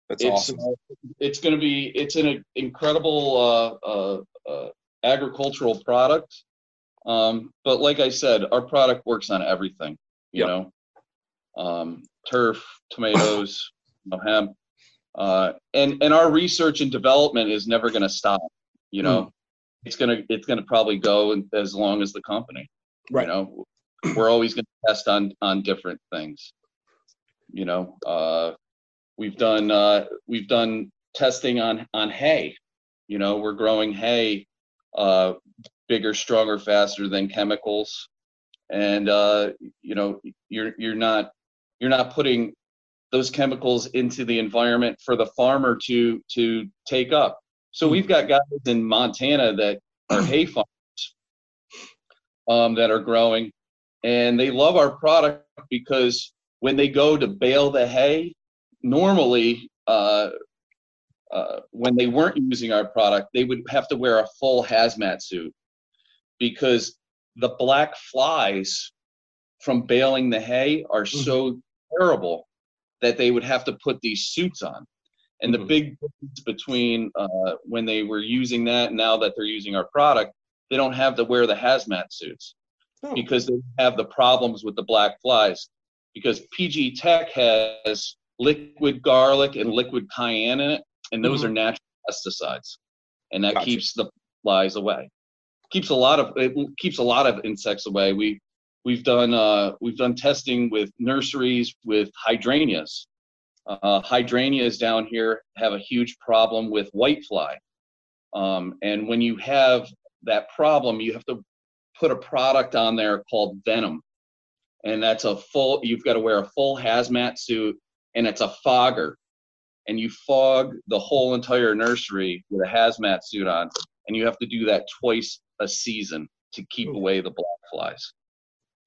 that's it's awesome. it's going to be it's an incredible uh, uh, uh, agricultural product. Um, but like I said, our product works on everything. You Yep. know, um, turf, tomatoes, *laughs* hemp, uh, and and our research and development is never going to stop. You know, Hmm. it's gonna it's gonna probably go as long as the company. Right. You know, we're always going to test on on different things. You know, uh, we've done uh, we've done testing on on hay. You know, we're growing hay uh, bigger, stronger, faster than chemicals, and uh, you know, you're you're not you're not putting those chemicals into the environment for the farmer to to take up. So we've got guys in Montana that are hay *clears throat* farmers um, that are growing, and they love our product because when they go to bale the hay, normally uh, uh, when they weren't using our product, they would have to wear a full hazmat suit because the black flies from baling the hay are so terrible that they would have to put these suits on. And the Mhm. big difference between uh, when they were using that and now that they're using our product, they don't have to wear the hazmat suits Oh. because they have the problems with the black flies. Because PG Tech has liquid garlic and liquid cayenne in it, and those are natural pesticides, and that Gotcha. keeps the flies away. Keeps a lot of it keeps a lot of insects away. We we've done uh, we've done testing with nurseries with hydrangeas. Uh, hydrangeas down here have a huge problem with whitefly, um, and when you have that problem, you have to put a product on there called Venom, and that's a full. You've got to wear a full hazmat suit, and it's a fogger, and you fog the whole entire nursery with a hazmat suit on, and you have to do that twice a season to keep Ooh. away the black flies.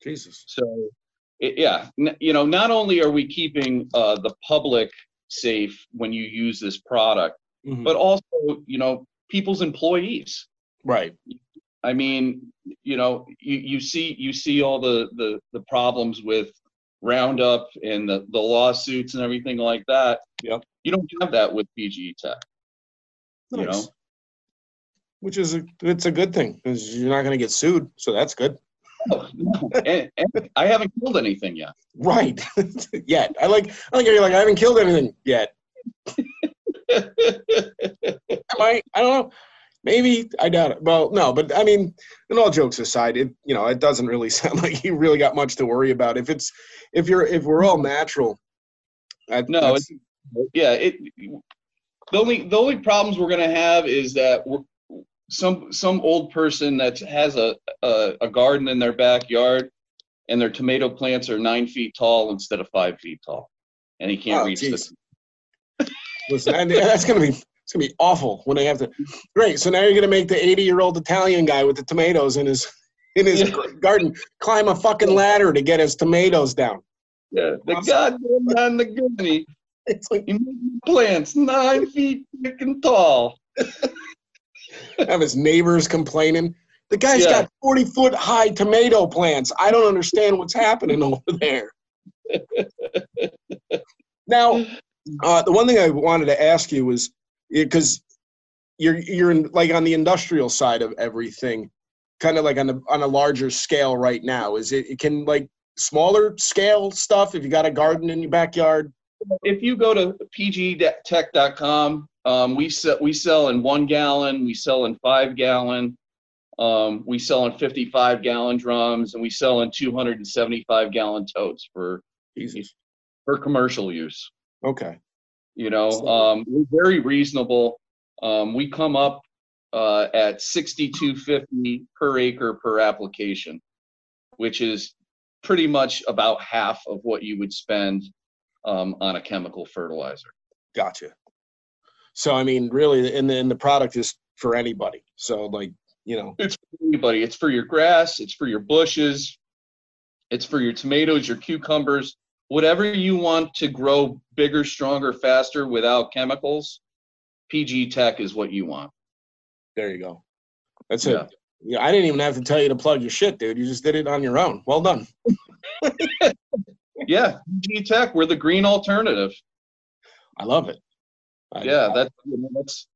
Jesus. So, it, yeah, n- you know, not only are we keeping uh, the public safe when you use this product, Mhm. but also, you know, people's employees. right. I mean, you know, you, you see you see all the, the the problems with Roundup and the, the lawsuits and everything like that. Yep. You don't have that with PGE Tech. You Nice. know? Which is a, it's a good thing because you're not going to get sued, so that's good. No, no. and, and I haven't killed anything yet. Right. *laughs* yet. I like I like you're like I haven't killed anything yet. *laughs* Am I? I don't know. Maybe I doubt it. Well, no, but I mean, and all jokes aside, it you know it doesn't really *laughs* sound like you really got much to worry about. If it's if you're if we're all natural, that, No, that's- yeah, it the only the only problems we're gonna have is that we're, some some old person that has a, a a garden in their backyard and their tomato plants are nine feet tall instead of five feet tall, and he can't Oh, reach geez. the listen, that's gonna be it's gonna be awful when they have to. Great. So now you're gonna make the 80 year old Italian guy with the tomatoes in his in his garden climb a fucking ladder to get his tomatoes down. yeah, the Awesome. goddamn man the gunny. It's like plants nine feet freaking tall. *laughs* have his neighbors complaining. The guy's Yeah. got 40 foot high tomato plants. I don't understand what's happening over there. *laughs* now, uh, the one thing I wanted to ask you was because you're you're in, like on the industrial side of everything, kind of like on a on a larger scale right now. Is it, it can like smaller scale stuff if you got a garden in your backyard? if you go to pgtech.com, um, we sell we sell in one gallon, we sell in five gallon, um, we sell in 55 gallon drums, and we sell in 275 gallon totes for Jesus. for commercial use. Okay. You know, um, we're very reasonable. Um, we come up uh, at 62.50 per acre per application, which is pretty much about half of what you would spend um, on a chemical fertilizer. Gotcha. So I mean, really, and then the product is for anybody. So like, you know, It's for anybody. It's for your grass. It's for your bushes. It's for your tomatoes, your cucumbers, whatever you want to grow bigger, stronger, faster without chemicals. PG Tech is what you want. there you go. That's Yeah. it. Yeah, I didn't even have to tell you to plug your shit, dude. You just did it on your own. Well done. *laughs* Yeah, PG Tech. We're the green alternative. I love it. I- Yeah, that's you know, that's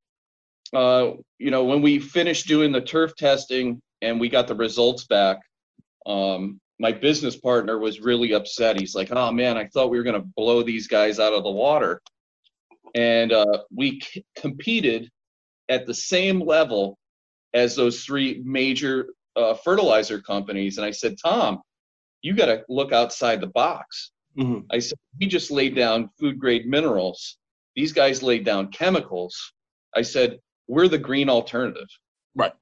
uh, you know when we finished doing the turf testing and we got the results back. Um, my business partner was really upset. He's like, "Oh man, I thought we were gonna blow these guys out of the water," and uh, we c- competed at the same level as those three major uh, fertilizer companies. And I said, "Tom, you got to look outside the box." Mhm. I said, "We just laid down food grade minerals." these guys laid down chemicals. I said, we're the green alternative. Right.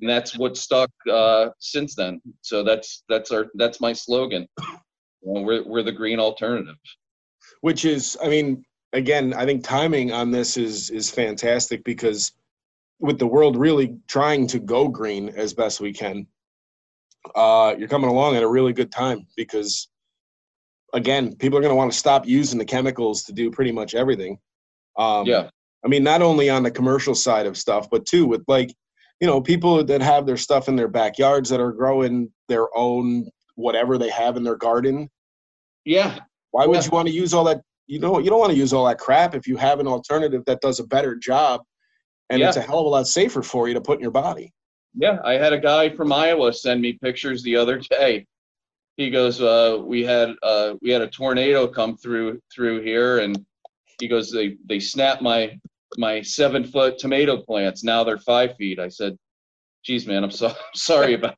And that's what stuck uh, since then. So that's that's our that's my slogan. You know, we're we're the green alternative. Which is, I mean, again, I think timing on this is is fantastic because with the world really trying to go green as best we can, uh, you're coming along at a really good time because again, people are going to want to stop using the chemicals to do pretty much everything. Um, Yeah. I mean, not only on the commercial side of stuff, but too with like, you know, people that have their stuff in their backyards that are growing their own whatever they have in their garden. Yeah. Why would Yeah. you want to use all that? You know, you don't want to use all that crap if you have an alternative that does a better job, and it's a hell of a lot safer for you to put in your body. Yeah. I had a guy from Iowa send me pictures the other day. He goes, uh, we had uh, we had a tornado come through through here, and he goes, they they snapped my my seven foot tomato plants. Now they're five feet. I said, geez, man, I'm so *laughs* sorry about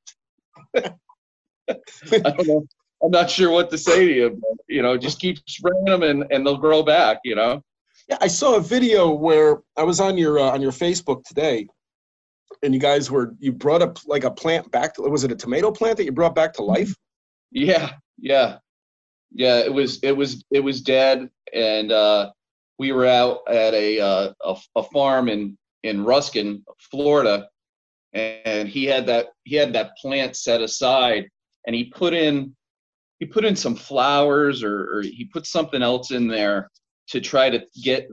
that. *laughs* I don't know. I'm not sure what to say to you. But, you know, just keep spraying them and, and they'll grow back. You know. Yeah, I saw a video where I was on your uh, on your Facebook today, and you guys were you brought up like a plant back to was it a tomato plant that you brought back to life? Yeah, yeah, yeah. It was it was it was dead, and uh, we were out at a, uh, a a farm in in Ruskin, Florida, and he had that he had that plant set aside, and he put in he put in some flowers or, or he put something else in there to try to get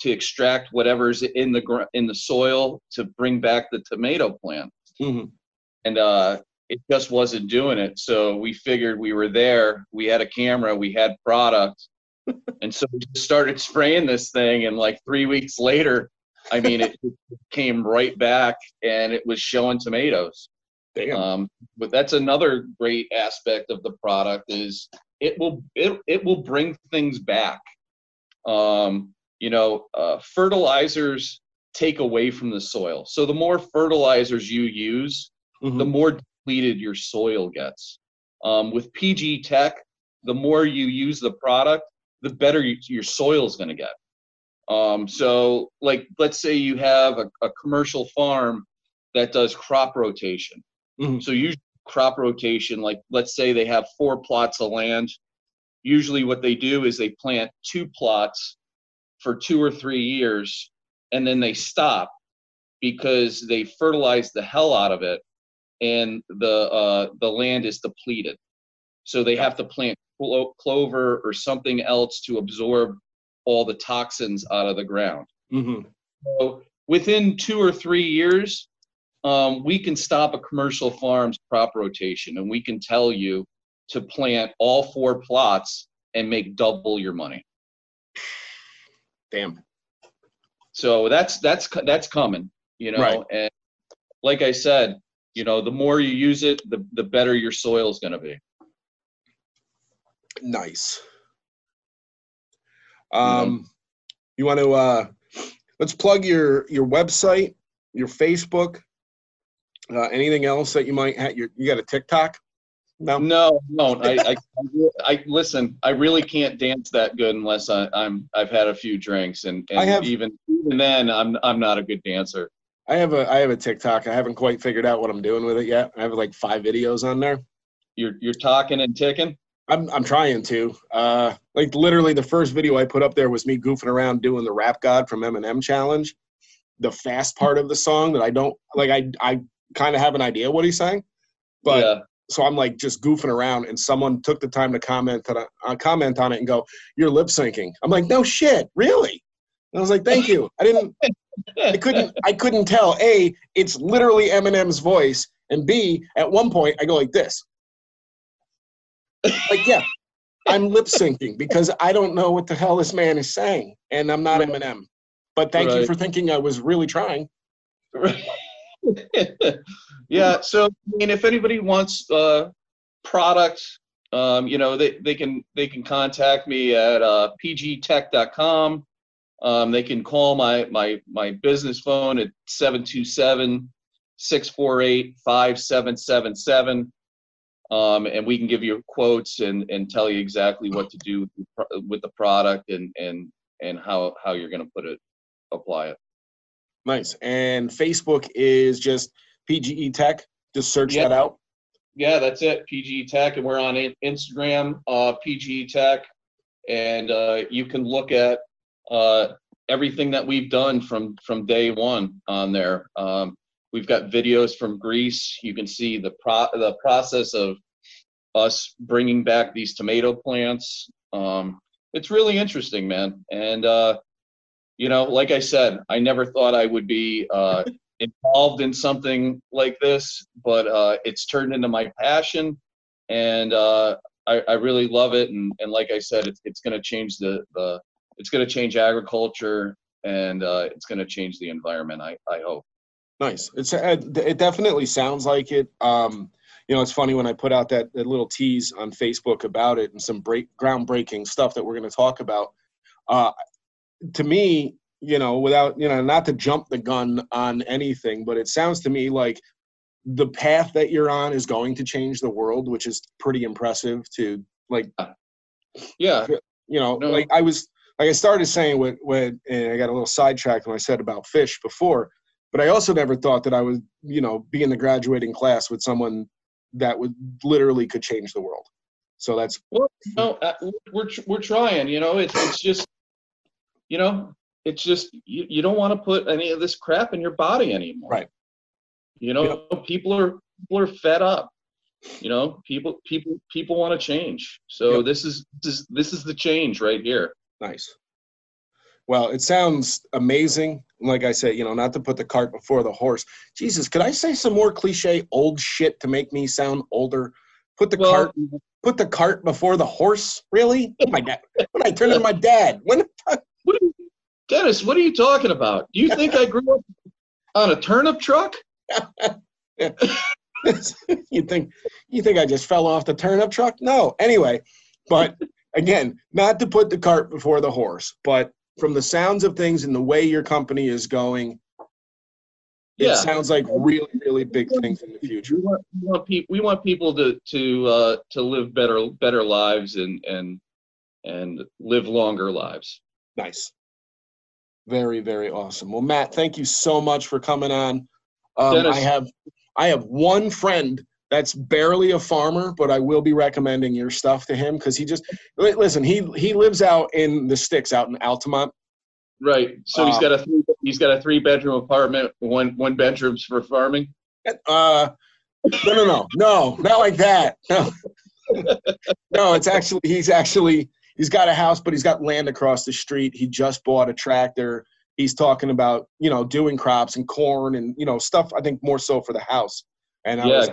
to extract whatever's in the in the soil to bring back the tomato plant. Mhm. and uh, it just wasn't doing it. So we figured we were there. We had a camera. We had product, and so we just started spraying this thing. And like three weeks later, I mean, it, came right back, and it was showing tomatoes. Damn. Um, but that's another great aspect of the product is it will it, it will bring things back. Um, you know, uh, fertilizers take away from the soil. So the more fertilizers you use, Mhm. the more depleted your soil gets. Um, with PG Tech, the more you use the product, the better you, your soil is going to get. Um, so, like, let's say you have a, a commercial farm that does crop rotation. Mhm. So, usually, crop rotation, like, let's say they have four plots of land. Usually, what they do is they plant two plots for two or three years and then they stop because they fertilize the hell out of it and the uh, the land is depleted. So they have to plant clo- clover or something else to absorb all the toxins out of the ground. Mhm. So within two or three years, um, we can stop a commercial farm's crop rotation, and we can tell you to plant all four plots and make double your money. Damn. So that's that's that's coming, you know. Right. And like I said, you know, the more you use it, the the better your soil is going to be. Nice. Um, you want to uh, let's plug your your website, your Facebook, uh, anything else that you might have. You, you got a TikTok? No. No, no. I, I, I listen. I really can't dance that good unless I, I'm I've had a few drinks, and, and I have- even even then, I'm I'm not a good dancer. I have a I have a TikTok. I haven't quite figured out what I'm doing with it yet. I have like five videos on there. You're you're talking and ticking. I'm I'm trying to. Uh, like literally, the first video I put up there was me goofing around doing the Rap God from Eminem challenge, the fast part of the song that I don't like. I I kind of have an idea what he's saying, but yeah. so I'm like just goofing around, and someone took the time to comment on uh, comment on it and go, "You're lip syncing." I'm like, "No shit, really?" And I was like, "Thank you." I didn't. I couldn't. I couldn't tell. A, it's literally Eminem's voice, and B, at one point I go like this. Like, yeah, I'm lip syncing because I don't know what the hell this man is saying, and I'm not Eminem. But thank you for thinking I was really trying. *laughs* yeah. So I mean, if anybody wants uh, product, um, you know, they, they can they can contact me at uh, pgtech.com. Um, they can call my my my business phone at 727-648-5777. Um, and we can give you quotes and, and tell you exactly what to do with the pro- with the product and, and, and how, how you're going to put it, apply it. Nice. And Facebook is just PGE Tech. Just search Yeah. that out. Yeah, that's it. pge Tech, and we're on Instagram, uh, PG Tech, and uh, you can look at uh, everything that we've done from from day one on there. Um, we've got videos from Greece. You can see the pro the process of us bringing back these tomato plants. Um, it's really interesting, man. And uh, you know, like I said, I never thought I would be uh, *laughs* involved in something like this, but uh, it's turned into my passion, and uh, I, I really love it. And, and like I said, it's, it's going to change the, the it's going to change agriculture, and uh, it's going to change the environment. I, I hope. Nice. It's uh, it definitely sounds like it. Um, you know, it's funny when I put out that, that little tease on Facebook about it and some break groundbreaking stuff that we're going to talk about. Uh, to me, you know, without you know, not to jump the gun on anything, but it sounds to me like the path that you're on is going to change the world, which is pretty impressive. To like, Yeah, you know, No. like I was like I started saying when when and I got a little sidetracked when I said about fish before, but I also never thought that I would, you know, be in the graduating class with someone that would literally could change the world. So that's well, no, uh, we're we're trying. You know, it's it's just, you know, it's just you, you don't want to put any of this crap in your body anymore. Right. You know, people are people are fed up. You know, people people people want to change. So Yep. this is this is this is the change right here. nice. Well, it sounds amazing. Like I said, you know, not to put the cart before the horse. Jesus, could I say some more cliche old shit to make me sound older? Put the Well- cart put the cart before the horse? Really? Oh my dad. When I turned to my dad. When? *laughs* What you- Dennis, what are you talking about? Do you think I grew up on a turnip truck? *laughs* you think you think I just fell off the turnip truck? No. Anyway, but again, not to put the cart before the horse, but from the sounds of things and the way your company is going, it Yeah. sounds like really, really big things in the future. We want, we want people we want people to to uh, to live better better lives and and and live longer lives. Nice. Very, very awesome. Well, Matt, thank you so much for coming on. Um. I have I have one friend that's barely a farmer, but I will be recommending your stuff to him because he just listen. He he lives out in the sticks, out in Altamont. Right. So he's Uh, got a three, he's got a three bedroom apartment, one one bedrooms for farming. Uh, no, no, no, no, not like that. No, *laughs* no. It's actually he's actually he's got a house, but he's got land across the street. He just bought a tractor. He's talking about you know doing crops and corn and you know stuff. I think more so for the house. And I Yeah. was,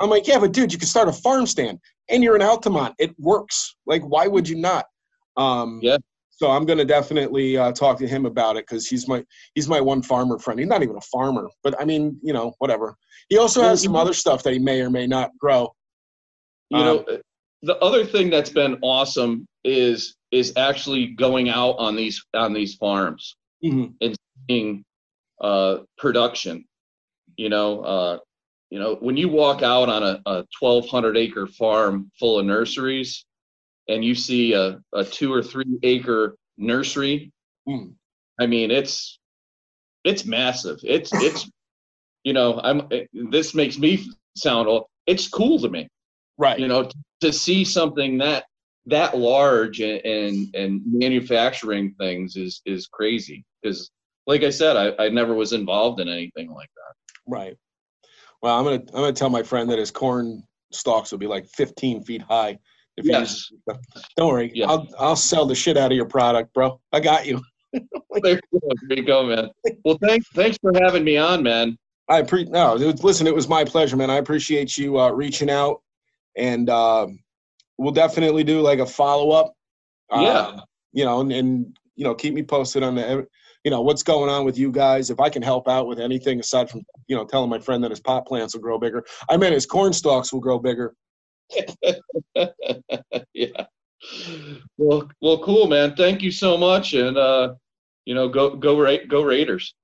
I'm like, yeah, but dude, you can start a farm stand, and you're in Altamont. It works. Like, why would you not? Um, Yeah. So I'm gonna definitely uh, talk to him about it because he's my he's my one farmer friend. He's not even a farmer, but I mean, you know, whatever. He also has some other stuff that he may or may not grow. You Um, know, the other thing that's been awesome is is actually going out on these on these farms Mhm. seeing uh, production. You know, uh, you know when you walk out on a, a 1,200 acre farm full of nurseries, and you see a, a two or three acre nursery. Mm. I mean, it's it's massive. It's *laughs* it's you know I'm this makes me sound old. It's cool to me Right. you know to see something that that large and and, and manufacturing things is is crazy because like i said I, I never was involved in anything like that Right. Well, I'm gonna I'm gonna tell my friend that his corn stalks will be like 15 feet high. If Yes. Don't worry. Yeah. I'll I'll sell the shit out of your product, bro. I got you. *laughs* there, you go, there you go man well thanks thanks for having me on man I pre no. It was, listen, it was my pleasure, man. I appreciate you uh, reaching out, and um, we'll definitely do like a follow up. Yeah. You know, and, and you know, keep me posted on the, you know, what's going on with you guys. If I can help out with anything aside from, you know, telling my friend that his pot plants will grow bigger. I mean, his corn stalks will grow bigger. *laughs* yeah well well cool man thank you so much and uh you know go go Ra- go raiders